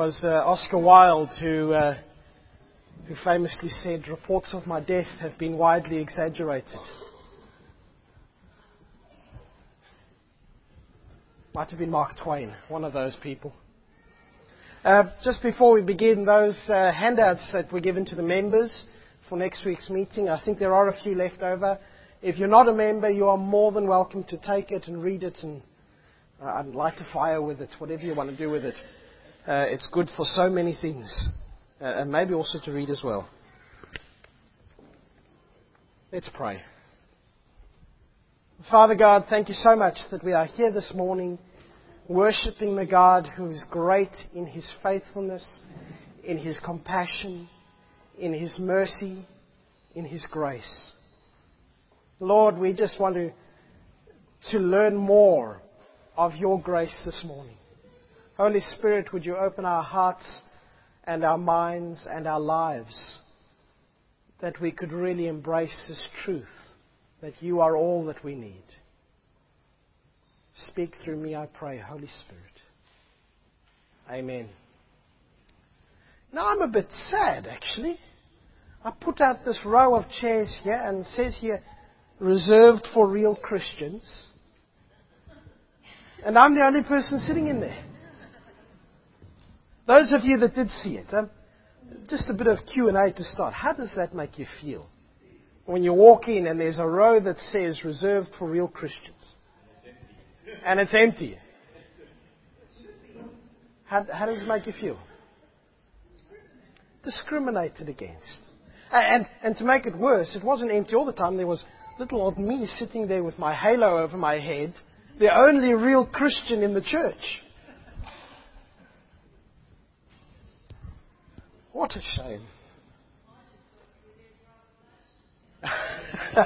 was uh, Oscar Wilde who, uh, who famously said, Reports of my death have been widely exaggerated. Might have been Mark Twain, one of those people. Uh, just before we begin, those uh, handouts that were given to the members for next week's meeting, I think there are a few left over. If you're not a member, you are more than welcome to take it and read it and uh, light a fire with it, whatever you want to do with it. Uh, it's good for so many things, uh, and maybe also to read as well. Let's pray. Father God, thank you so much that we are here this morning worshipping the God who is great in his faithfulness, in his compassion, in his mercy, in his grace. Lord, we just want to, to learn more of your grace this morning. Holy Spirit, would you open our hearts and our minds and our lives that we could really embrace this truth that you are all that we need. Speak through me, I pray, Holy Spirit. Amen. Now I'm a bit sad, actually. I put out this row of chairs here and says here, reserved for real Christians. And I'm the only person sitting in there. Those of you that did see it, um, just a bit of Q&A to start. How does that make you feel? When you walk in and there's a row that says reserved for real Christians. And it's empty. How, how does it make you feel? Discriminated against. And, and to make it worse, it wasn't empty all the time. There was little old me sitting there with my halo over my head the only real Christian in the church. What a shame.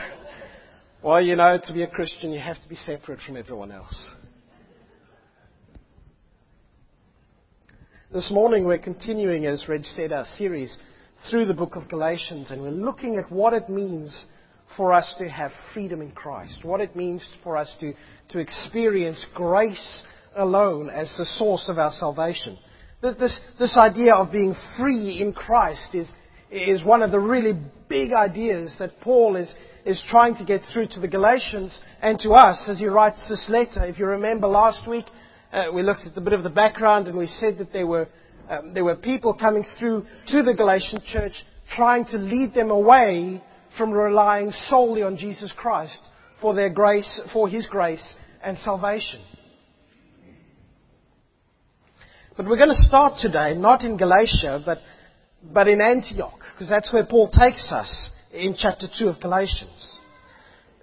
well, you know, to be a Christian, you have to be separate from everyone else. This morning, we're continuing, as Reg said, our series through the book of Galatians, and we're looking at what it means for us to have freedom in Christ, what it means for us to, to experience grace alone as the source of our salvation. This, this idea of being free in Christ is, is one of the really big ideas that Paul is, is trying to get through to the Galatians and to us as he writes this letter. If you remember last week, uh, we looked at a bit of the background and we said that there were, um, there were people coming through to the Galatian church trying to lead them away from relying solely on Jesus Christ for their grace, for His grace and salvation. But we're going to start today not in Galatia, but, but in Antioch, because that's where Paul takes us in chapter 2 of Galatians.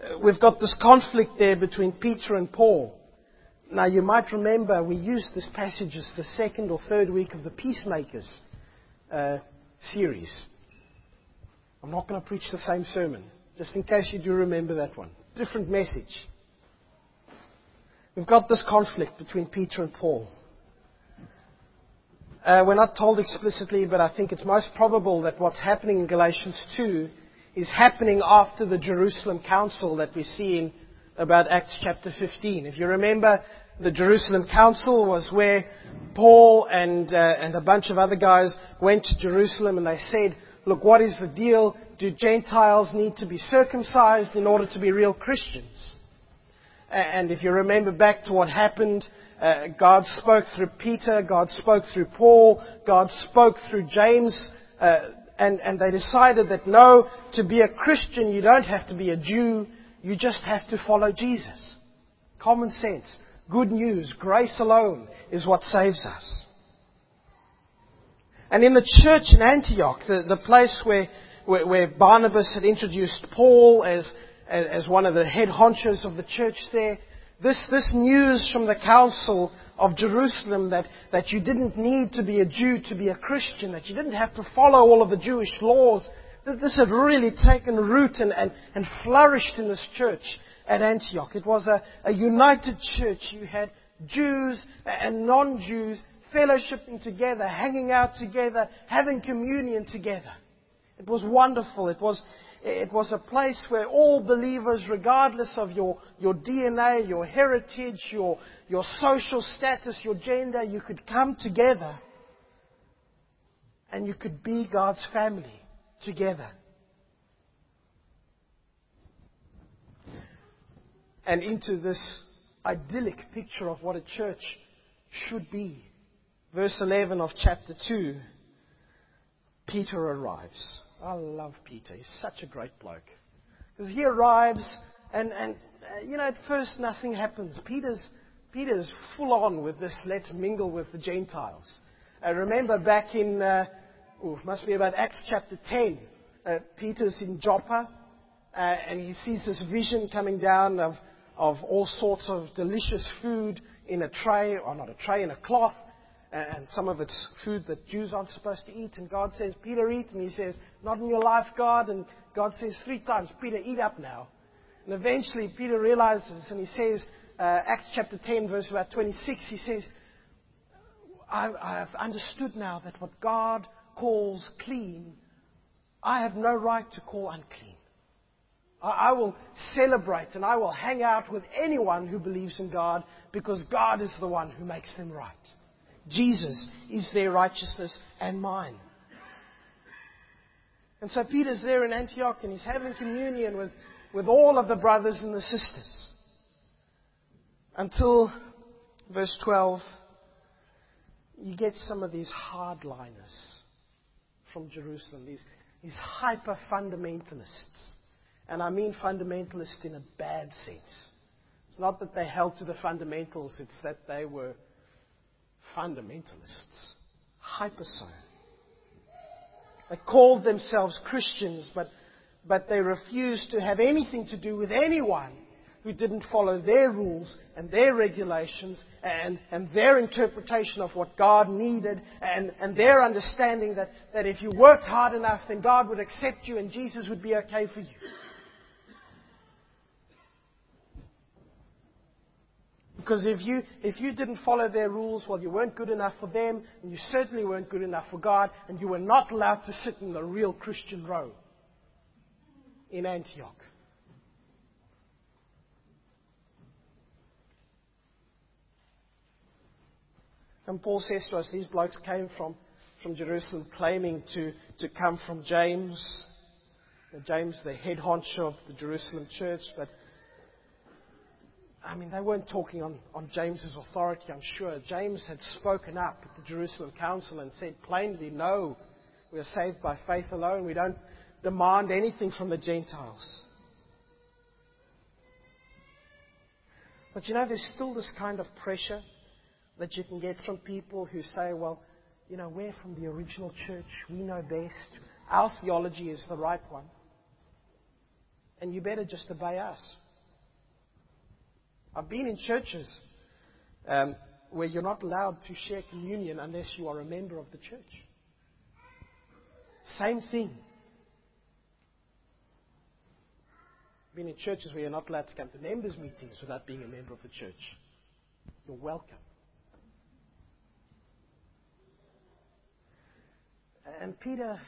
Uh, we've got this conflict there between Peter and Paul. Now, you might remember we used this passage as the second or third week of the Peacemakers uh, series. I'm not going to preach the same sermon, just in case you do remember that one. Different message. We've got this conflict between Peter and Paul. Uh, we're not told explicitly, but I think it's most probable that what's happening in Galatians 2 is happening after the Jerusalem Council that we see in about Acts chapter 15. If you remember, the Jerusalem Council was where Paul and, uh, and a bunch of other guys went to Jerusalem and they said, look, what is the deal? Do Gentiles need to be circumcised in order to be real Christians? And if you remember back to what happened, uh, God spoke through Peter, God spoke through Paul, God spoke through James, uh, and, and they decided that no, to be a Christian, you don't have to be a Jew, you just have to follow Jesus. Common sense, good news, grace alone is what saves us. And in the church in Antioch, the, the place where, where, where, Barnabas had introduced Paul as, as one of the head honchos of the church there, this, this news from the council of Jerusalem that, that you didn't need to be a Jew to be a Christian, that you didn't have to follow all of the Jewish laws, that this had really taken root and, and, and flourished in this church at Antioch. It was a, a united church. You had Jews and non-Jews fellowshipping together, hanging out together, having communion together. It was wonderful. It was, it was a place where all believers, regardless of your, your DNA, your heritage, your, your social status, your gender, you could come together and you could be God's family together. And into this idyllic picture of what a church should be. Verse 11 of chapter 2 Peter arrives. I love Peter. He's such a great bloke. Because he arrives, and, and uh, you know, at first nothing happens. Peter's, Peter's full on with this let's mingle with the Gentiles. I remember back in, uh, ooh, must be about Acts chapter 10, uh, Peter's in Joppa, uh, and he sees this vision coming down of, of all sorts of delicious food in a tray, or not a tray, in a cloth and some of it's food that Jews aren't supposed to eat. And God says, Peter, eat. And he says, Not in your life, God. And God says three times, Peter, eat up now. And eventually, Peter realizes, and he says, uh, Acts chapter 10, verse about 26, he says, I, I've understood now that what God calls clean, I have no right to call unclean. I, I will celebrate and I will hang out with anyone who believes in God because God is the one who makes them right. Jesus is their righteousness and mine. And so Peter's there in Antioch and he's having communion with, with all of the brothers and the sisters. Until verse 12, you get some of these hardliners from Jerusalem, these, these hyper fundamentalists. And I mean fundamentalists in a bad sense. It's not that they held to the fundamentals, it's that they were fundamentalists, hyperso. They called themselves Christians, but, but they refused to have anything to do with anyone who didn't follow their rules and their regulations and, and their interpretation of what God needed and, and their understanding that, that if you worked hard enough, then God would accept you and Jesus would be okay for you. Because if you, if you didn't follow their rules, well, you weren't good enough for them, and you certainly weren't good enough for God, and you were not allowed to sit in the real Christian row in Antioch. And Paul says to us, these blokes came from, from Jerusalem claiming to, to come from James. James, the head honcho of the Jerusalem church, but I mean, they weren't talking on, on James's authority, I'm sure. James had spoken up at the Jerusalem Council and said plainly, no, we are saved by faith alone. We don't demand anything from the Gentiles. But you know, there's still this kind of pressure that you can get from people who say, well, you know, we're from the original church. We know best. Our theology is the right one. And you better just obey us. I've been in churches um, where you're not allowed to share communion unless you are a member of the church. Same thing. I've been in churches where you're not allowed to come to members' meetings without being a member of the church. You're welcome. And Peter,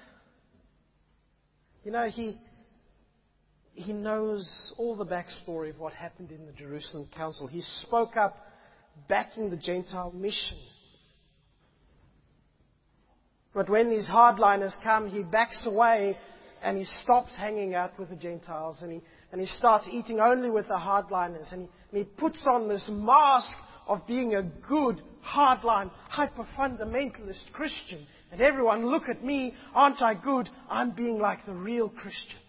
you know, he, he knows all the backstory of what happened in the Jerusalem Council. He spoke up backing the Gentile mission. But when these hardliners come, he backs away and he stops hanging out with the Gentiles and he, and he starts eating only with the hardliners and he, and he puts on this mask of being a good, hardline, hyper fundamentalist Christian. And everyone, look at me, aren't I good? I'm being like the real Christian.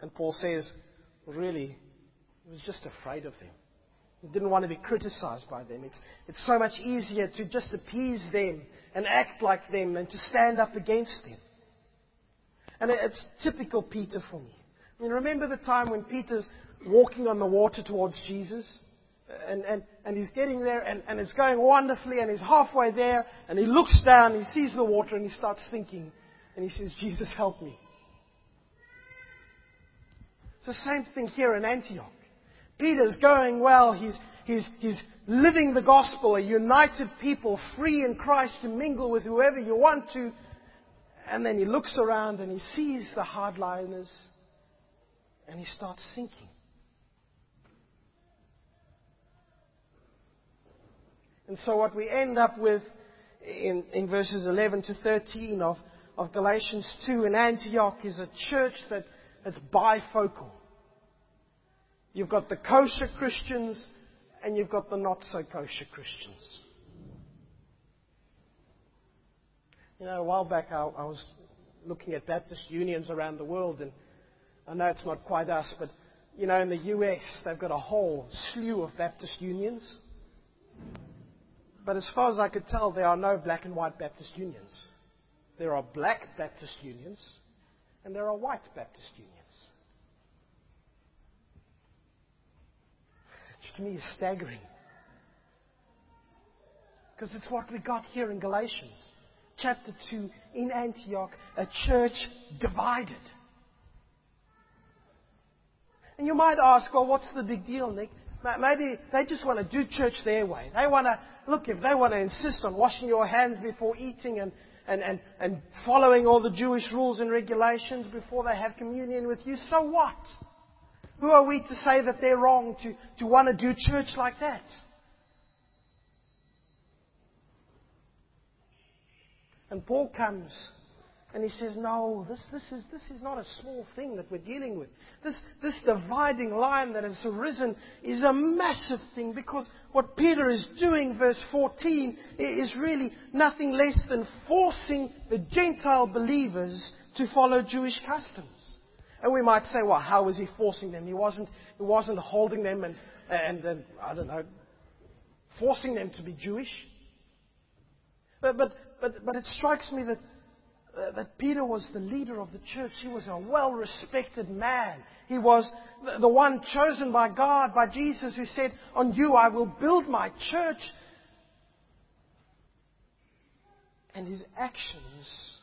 And Paul says, really, he was just afraid of them. He didn't want to be criticized by them. It's, it's so much easier to just appease them and act like them than to stand up against them. And it's typical Peter for me. I mean, remember the time when Peter's walking on the water towards Jesus? And, and, and he's getting there, and, and it's going wonderfully, and he's halfway there, and he looks down, he sees the water, and he starts thinking, and he says, Jesus, help me. It's the same thing here in Antioch. Peter's going well. He's, he's, he's living the gospel, a united people, free in Christ to mingle with whoever you want to. And then he looks around and he sees the hardliners and he starts sinking. And so what we end up with in, in verses 11 to 13 of, of Galatians 2 in Antioch is a church that, that's bifocal. You've got the kosher Christians and you've got the not so kosher Christians. You know, a while back I, I was looking at Baptist unions around the world, and I know it's not quite us, but you know, in the US, they've got a whole slew of Baptist unions. But as far as I could tell, there are no black and white Baptist unions. There are black Baptist unions, and there are white Baptist unions. Which to me is staggering. Because it's what we got here in Galatians. Chapter 2, in Antioch, a church divided. And you might ask, well, what's the big deal, Nick? Maybe they just want to do church their way. They want to, look, if they want to insist on washing your hands before eating and, and, and, and following all the Jewish rules and regulations before they have communion with you, so what? Who are we to say that they're wrong to, to want to do church like that? And Paul comes and he says, No, this, this, is, this is not a small thing that we're dealing with. This, this dividing line that has arisen is a massive thing because what Peter is doing, verse 14, is really nothing less than forcing the Gentile believers to follow Jewish customs. And we might say, well, how was he forcing them? He wasn't, he wasn't holding them and, and, and I don't know, forcing them to be Jewish. But, but, but, but it strikes me that uh, that Peter was the leader of the church. He was a well respected man. He was the, the one chosen by God, by Jesus, who said, On you I will build my church. And his actions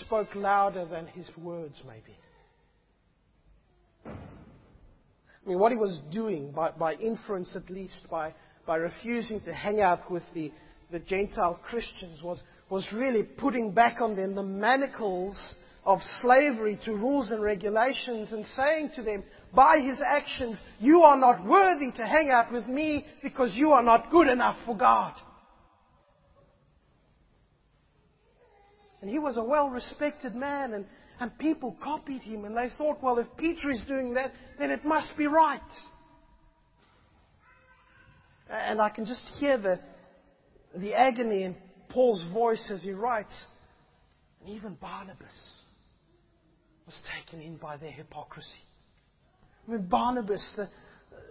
spoke louder than his words, maybe. I mean, what he was doing, by, by inference at least, by, by refusing to hang out with the, the Gentile Christians was, was really putting back on them the manacles of slavery to rules and regulations and saying to them, by his actions, you are not worthy to hang out with me because you are not good enough for God. And he was a well respected man, and, and people copied him, and they thought, well, if Peter is doing that, then it must be right. And I can just hear the, the agony in Paul's voice as he writes. And even Barnabas was taken in by their hypocrisy. I mean, Barnabas, the,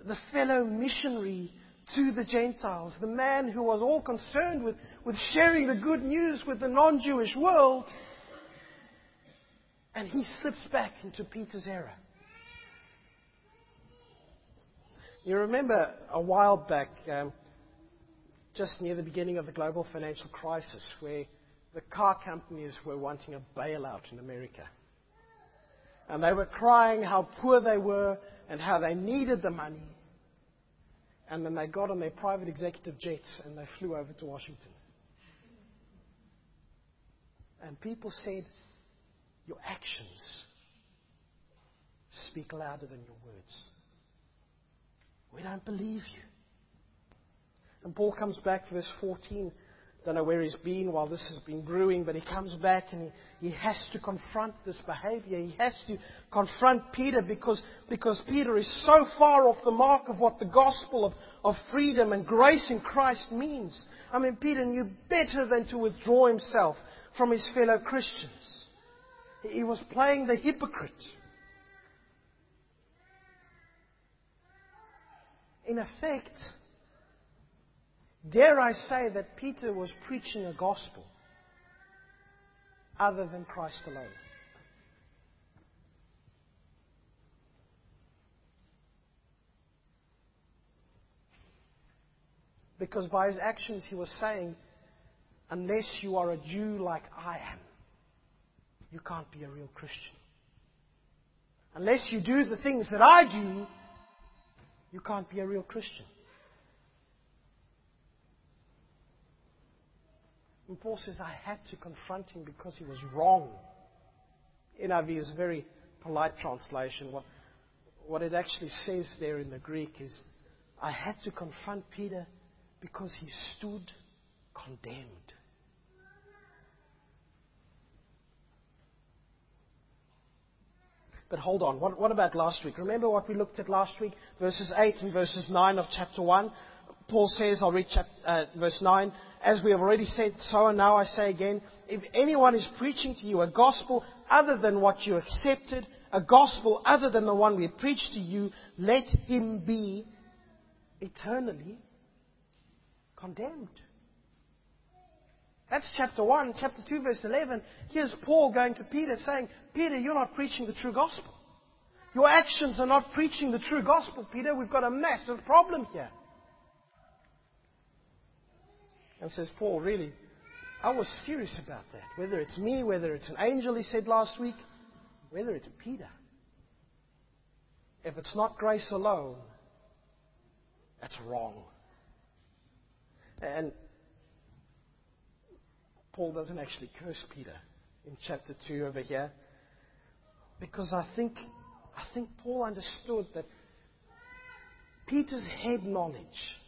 the fellow missionary to the Gentiles, the man who was all concerned with, with sharing the good news with the non Jewish world, and he slips back into Peter's error. You remember a while back, um, just near the beginning of the global financial crisis where the car companies were wanting a bailout in America. And they were crying how poor they were and how they needed the money. And then they got on their private executive jets and they flew over to Washington. And people said, Your actions speak louder than your words. We don't believe you. And Paul comes back, verse 14. Don't know where he's been while this has been brewing, but he comes back and he, he has to confront this behavior. He has to confront Peter because, because Peter is so far off the mark of what the gospel of, of freedom and grace in Christ means. I mean, Peter knew better than to withdraw himself from his fellow Christians. He was playing the hypocrite. In effect, Dare I say that Peter was preaching a gospel other than Christ alone? Because by his actions he was saying, unless you are a Jew like I am, you can't be a real Christian. Unless you do the things that I do, you can't be a real Christian. And Paul says, I had to confront him because he was wrong. NIV is a very polite translation. What, what it actually says there in the Greek is, I had to confront Peter Because he stood condemned. But hold on, what, what, about last week? Remember what we looked at last week? Verses 8 and verses 9 of chapter 1. Paul says, I'll read chapter, uh, verse 9, as we have already said, so and now I say again, if anyone is preaching to you a gospel other than what you accepted, a gospel other than the one we preached to you, let him be eternally condemned. That's chapter 1. Chapter 2, verse 11. Here's Paul going to Peter saying, Peter, you're not preaching the true gospel. Your actions are not preaching the true gospel, Peter. We've got a massive problem here. And says, Paul, really, I was serious about that. Whether it's me, whether it's an angel, he said last week, whether it's Peter. If it's not grace alone, that's wrong. And Paul doesn't actually curse Peter in chapter 2 over here because I think, I think Paul understood that Peter's head knowledge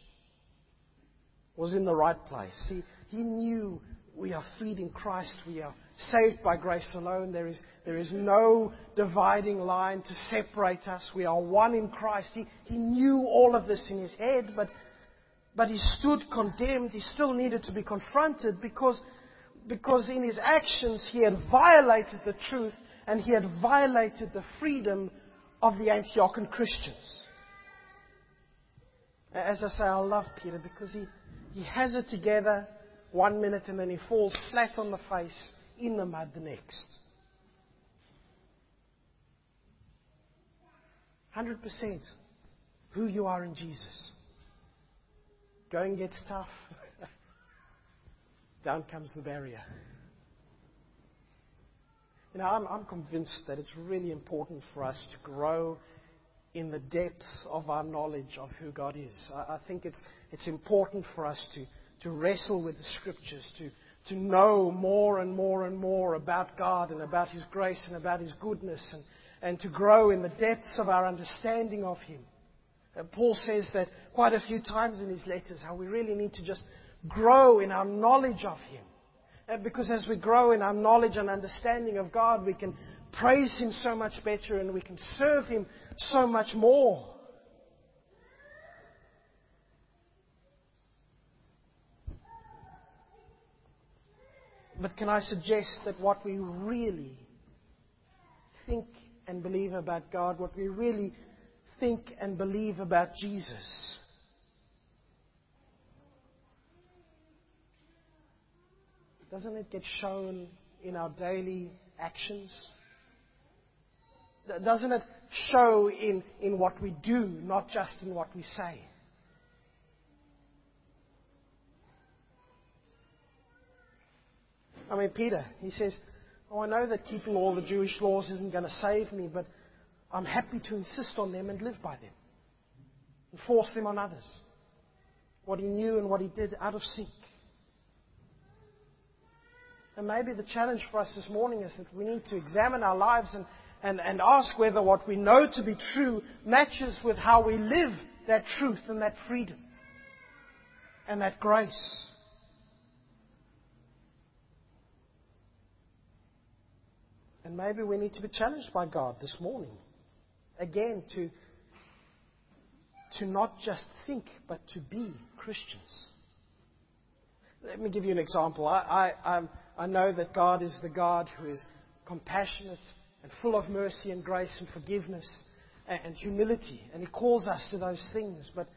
was in the right place. He, he knew we are freed in Christ. We are saved by grace alone. There is, there is no dividing line to separate us. We are one in Christ. He, he knew all of this in his head, but, but he stood condemned. He still needed to be confronted because, because in his actions he had violated the truth and he had violated the freedom of the Antiochian Christians. As I say, I love Peter because he, he has it together one minute and then he falls flat on the face in the mud the next. 100% who you are in Jesus. Going gets tough. Down comes the barrier. You know, I'm, I'm convinced that it's really important for us to grow in the depths of our knowledge of who God is. I, I think it's, it's important for us to, to wrestle with the scriptures, to, to know more and more and more about God and about His grace and about His goodness, and, and to grow in the depths of our understanding of Him. And Paul says that quite a few times in his letters, how we really need to just grow in our knowledge of Him. And because as we grow in our knowledge and understanding of God, we can praise Him so much better and we can serve Him so much more. But can I suggest that what we really think and believe about God, what we really think and believe about Jesus, doesn't it get shown in our daily actions? Doesn't it show in, in what we do, not just in what we say? I mean, Peter, he says, Oh, I know that keeping all the Jewish laws isn't going to save me, but I'm happy to insist on them and live by them. And force them on others. What he knew and what he did out of sync. And maybe the challenge for us this morning is that we need to examine our lives and, and, ask whether what we know to be true matches with how we live that truth and that freedom and that grace. And maybe we need to be challenged by God this morning. Again, to, to not just think, but to be Christians. Let me give you an example. I, I, I know that God is the God who is compassionate and full of mercy and grace and forgiveness and, and humility. And He calls us to those things. But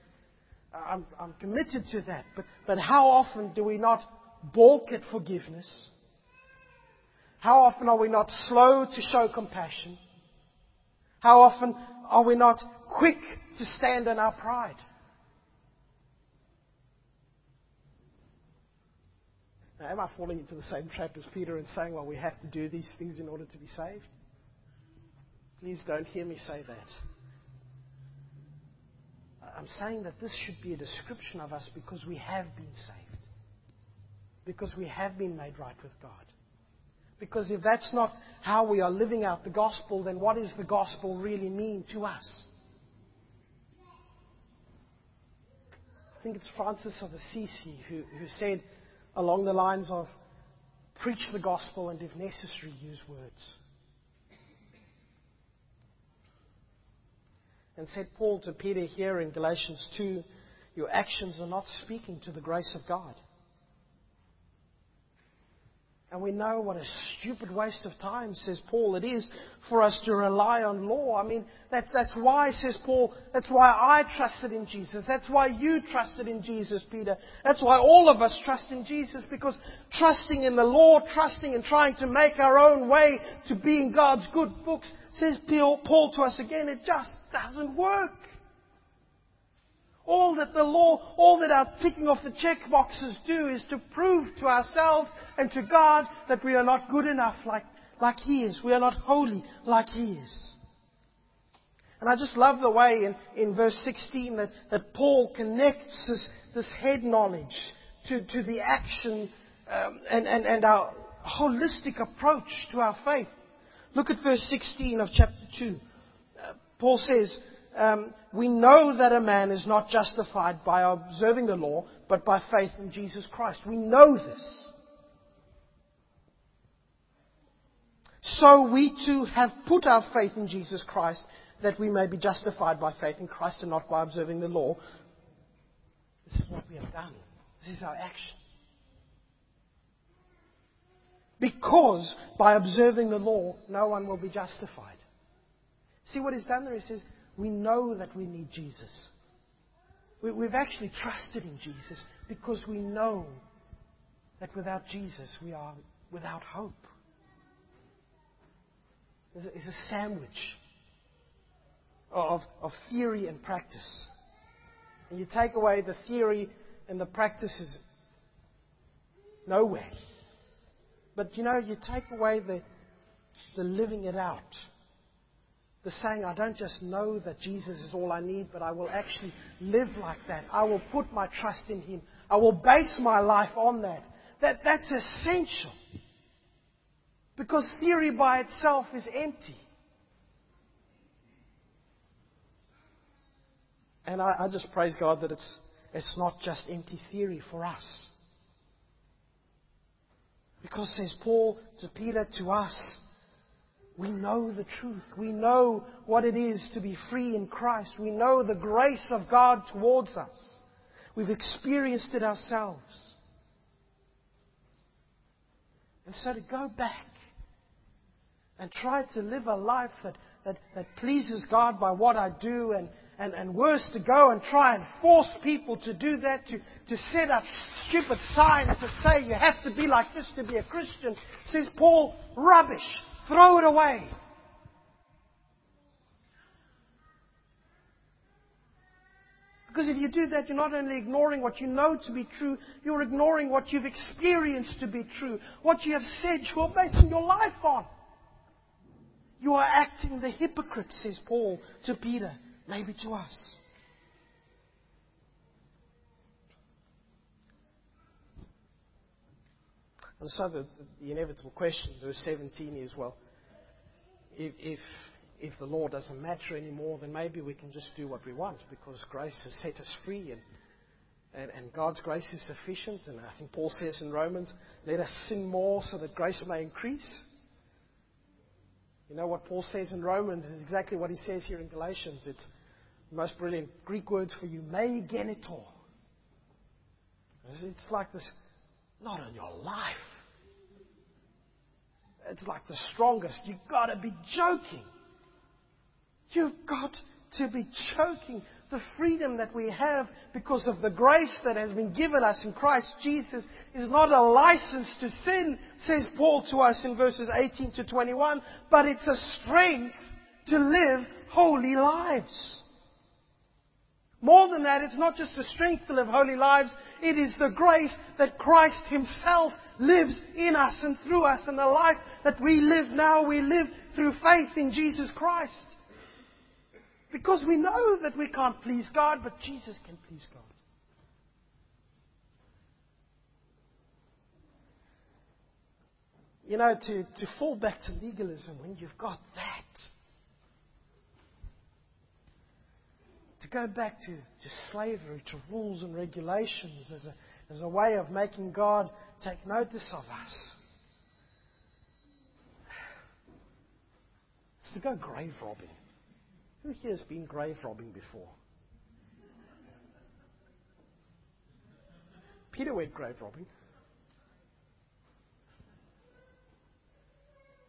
I'm, I'm committed to that. But, but how often do we not balk at forgiveness? How often are we not slow to show compassion? How often are we not quick to stand in our pride? Now, am I falling into the same trap as Peter and saying, well, we have to do these things in order to be saved? Please don't hear me say that. I'm saying that this should be a description of us because we have been saved. Because we have been made right with God. Because if that's not how we are living out the gospel, then what does the gospel really mean to us? I think it's Francis of Assisi who, who said along the lines of preach the gospel and if necessary use words. And said Paul to Peter here in Galatians 2, your actions are not speaking to the grace of God. And we know what a stupid waste of time, says Paul, it is for us to rely on law. I mean, that's, that's why, says Paul, that's why I trusted in Jesus. That's why you trusted in Jesus, Peter. That's why all of us trust in Jesus, because trusting in the law, trusting and trying to make our own way to being God's good books, says Paul to us again, it just doesn't work. All that the law, all that our ticking off the check boxes do is to prove to ourselves and to God that we are not good enough like, like He is. We are not holy like He is. And I just love the way in, in verse 16 that, that Paul connects this, this head knowledge to, to the action um, and, and, and our holistic approach to our faith. Look at verse 16 of chapter 2. Uh, Paul says, um, we know that a man is not justified by observing the law, but by faith in Jesus Christ. We know this. So we too have put our faith in Jesus Christ that we may be justified by faith in Christ and not by observing the law. This is what we have done. This is our action. Because by observing the law, no one will be justified. See what he's done there? He says, we know that we need Jesus. We, we've actually trusted in Jesus because we know that without Jesus we are without hope. It's a, it's a sandwich of, of theory and practice. And you take away the theory and the practices, nowhere. But you know, you take away the, the living it out the saying, I don't just know that Jesus is all I need, but I will actually live like that. I will put my trust in Him. I will base my life on that. that that's essential. Because theory by itself is empty. And I, I just praise God that it's, it's not just empty theory for us. Because, says Paul to Peter, to us, we know the truth. We know what it is to be free in Christ. We know the grace of God towards us. We've experienced it ourselves. And so to go back and try to live a life that, that, that pleases God by what I do and, and, and worse to go and try and force people to do that, to, to set up stupid signs that say you have to be like this to be a Christian, says Paul, rubbish. Throw it away. Because if you do that, you're not only ignoring what you know to be true, you're ignoring what you've experienced to be true, what you have said you are basing your life on. You are acting the hypocrite, says Paul to Peter, maybe to us. And so the, the inevitable question, verse 17 is, well, if, if, if the law doesn't matter anymore, then maybe we can just do what we want because grace has set us free and, and, and God's grace is sufficient. And I think Paul says in Romans, let us sin more so that grace may increase. You know what Paul says in Romans is exactly what he says here in Galatians. It's most brilliant Greek words for you, me genoito. It's like this not in your life. It's like the strongest. You've got to be joking. You've got to be choking. The freedom that we have because of the grace that has been given us in Christ Jesus is not a license to sin, says Paul to us in verses 18 to 21, but it's a strength to live holy lives. More than that, it's not just the strength to live holy lives, it is the grace that Christ Himself lives in us and through us, and the life that we live now, we live through faith in Jesus Christ. Because we know that we can't please God, but Jesus can please God. You know, to, to fall back to legalism when you've got that to go back to, to slavery, to rules and regulations as a, as a way of making God take notice of us. It's to go grave robbing. Who here has been grave robbing before? Peter went grave robbing.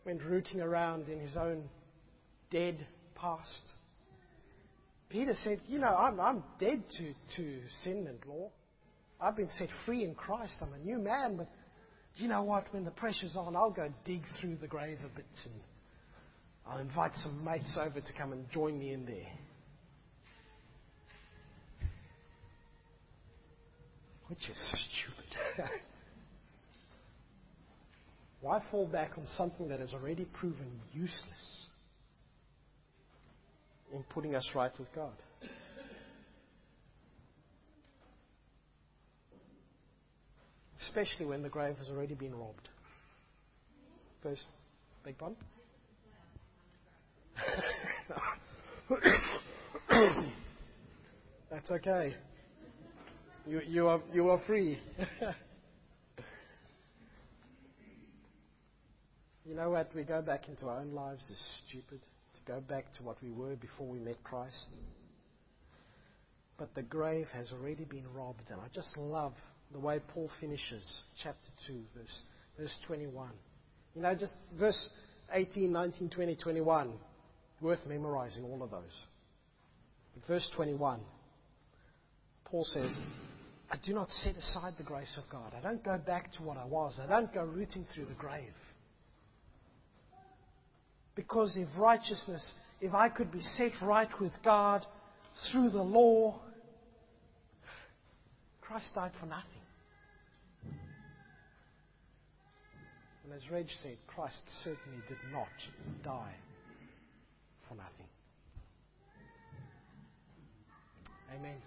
Went rooting around in his own dead past. Peter said, You know, I'm, I'm dead to, to sin and law. I've been set free in Christ. I'm a new man, but you know what? When the pressure's on, I'll go dig through the grave a bit and I'll invite some mates over to come and join me in there. Which is stupid. Why fall back on something that has already proven useless in putting us right with God? Especially when the grave has already been robbed. First, beg pardon? That's okay. You, you, are, you are free. you know what? We go back into our own lives is stupid. Go back to what we were before we met Christ. But the grave has already been robbed. And I just love the way Paul finishes chapter 2, verse, verse 21. You know, just verse 18, 19, 20, 21. Worth memorizing all of those. Verse 21, Paul says, I do not set aside the grace of God. I don't go back to what I was. I don't go rooting through the grave. Because if righteousness, if I could be set right with God through the law, Christ died for nothing. And as Reg said, Christ certainly did not die for nothing. Amen.